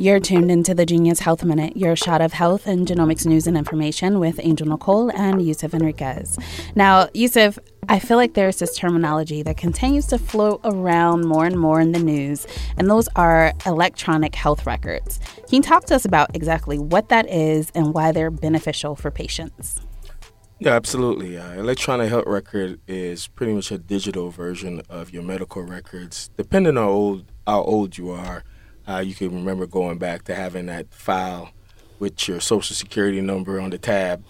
You're tuned into the Gene-US Health Minute, your shot of health and genomics news and information with Angel Nicole and Yusuf Henriques. Now, Yusuf, I feel like there's this terminology that continues to float around more and more in the news, and those are electronic health records. Can you talk to us about exactly what that is and why they're beneficial for patients? Yeah, absolutely. Uh, electronic health record is pretty much a digital version of your medical records. Depending on old, how old you are, uh, you can remember going back to having that file with your social security number on the tab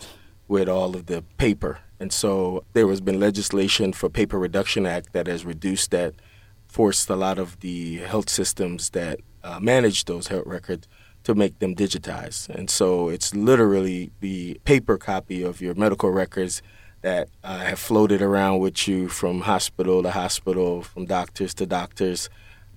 with all of the paper. And so there has been legislation for Paper Reduction Act that has reduced that, forced a lot of the health systems that uh, manage those health records to make them digitized. And so it's literally the paper copy of your medical records that uh, have floated around with you from hospital to hospital, from doctors to doctors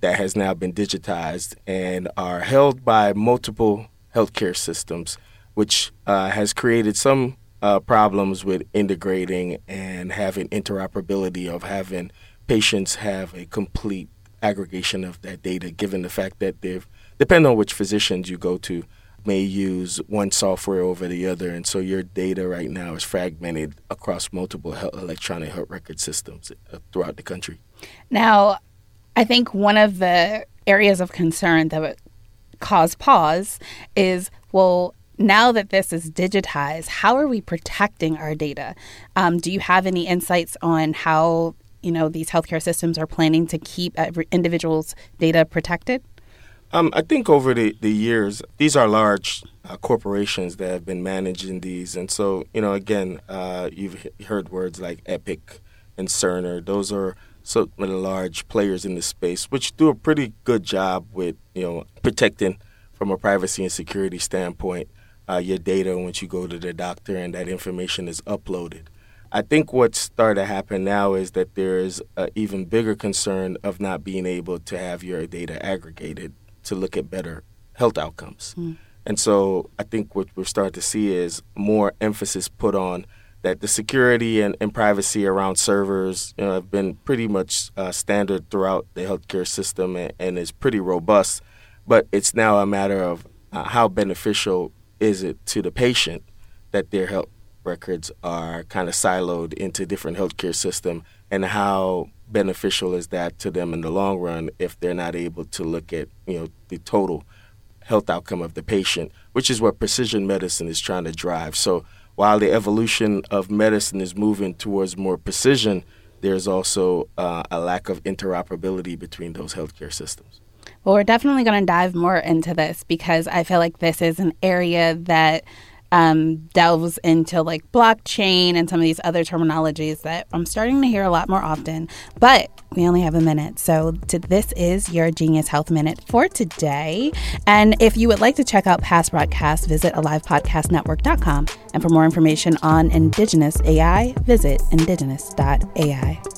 that has now been digitized and are held by multiple healthcare systems, which uh, has created some uh, problems with integrating and having interoperability of having patients have a complete aggregation of that data, given the fact that they've, depending on which physicians you go to, may use one software over the other, and so your data right now is fragmented across multiple health, electronic health record systems uh, throughout the country. Now, I think one of the areas of concern that would cause pause is well, now that this is digitized, how are we protecting our data? Um, do you have any insights on how you know these healthcare systems are planning to keep individuals' data protected? Um, I think over the, the years, these are large uh, corporations that have been managing these, and so you know, again, uh, you've heard words like Epic and Cerner. Those are some of the large players in the space, which do a pretty good job with you know protecting from a privacy and security standpoint uh, your data once you go to the doctor and that information is uploaded. I think what's started to happen now is that there is an even bigger concern of not being able to have your data aggregated to look at better health outcomes. Mm. And so I think what we're starting to see is more emphasis put on that the security and, and privacy around servers you know, have been pretty much uh, standard throughout the healthcare system and, and, is pretty robust. But it's now a matter of uh, how beneficial is it to the patient that their health records are kind of siloed into different healthcare system and how beneficial is that to them in the long run if they're not able to look at you know the total health outcome of the patient which is what precision medicine is trying to drive so while the evolution of medicine is moving towards more precision, there's also uh, a lack of interoperability between those healthcare systems. Well, we're definitely going to dive more into this because I feel like this is an area that um, delves into like blockchain and some of these other terminologies that I'm starting to hear a lot more often. But we only have a minute. So to, this is your Gene-US Health Minute for today. And if you would like to check out past broadcasts, visit alivepodcastnetwork.com. And for more information on Indigenous AI, visit indigenous.ai.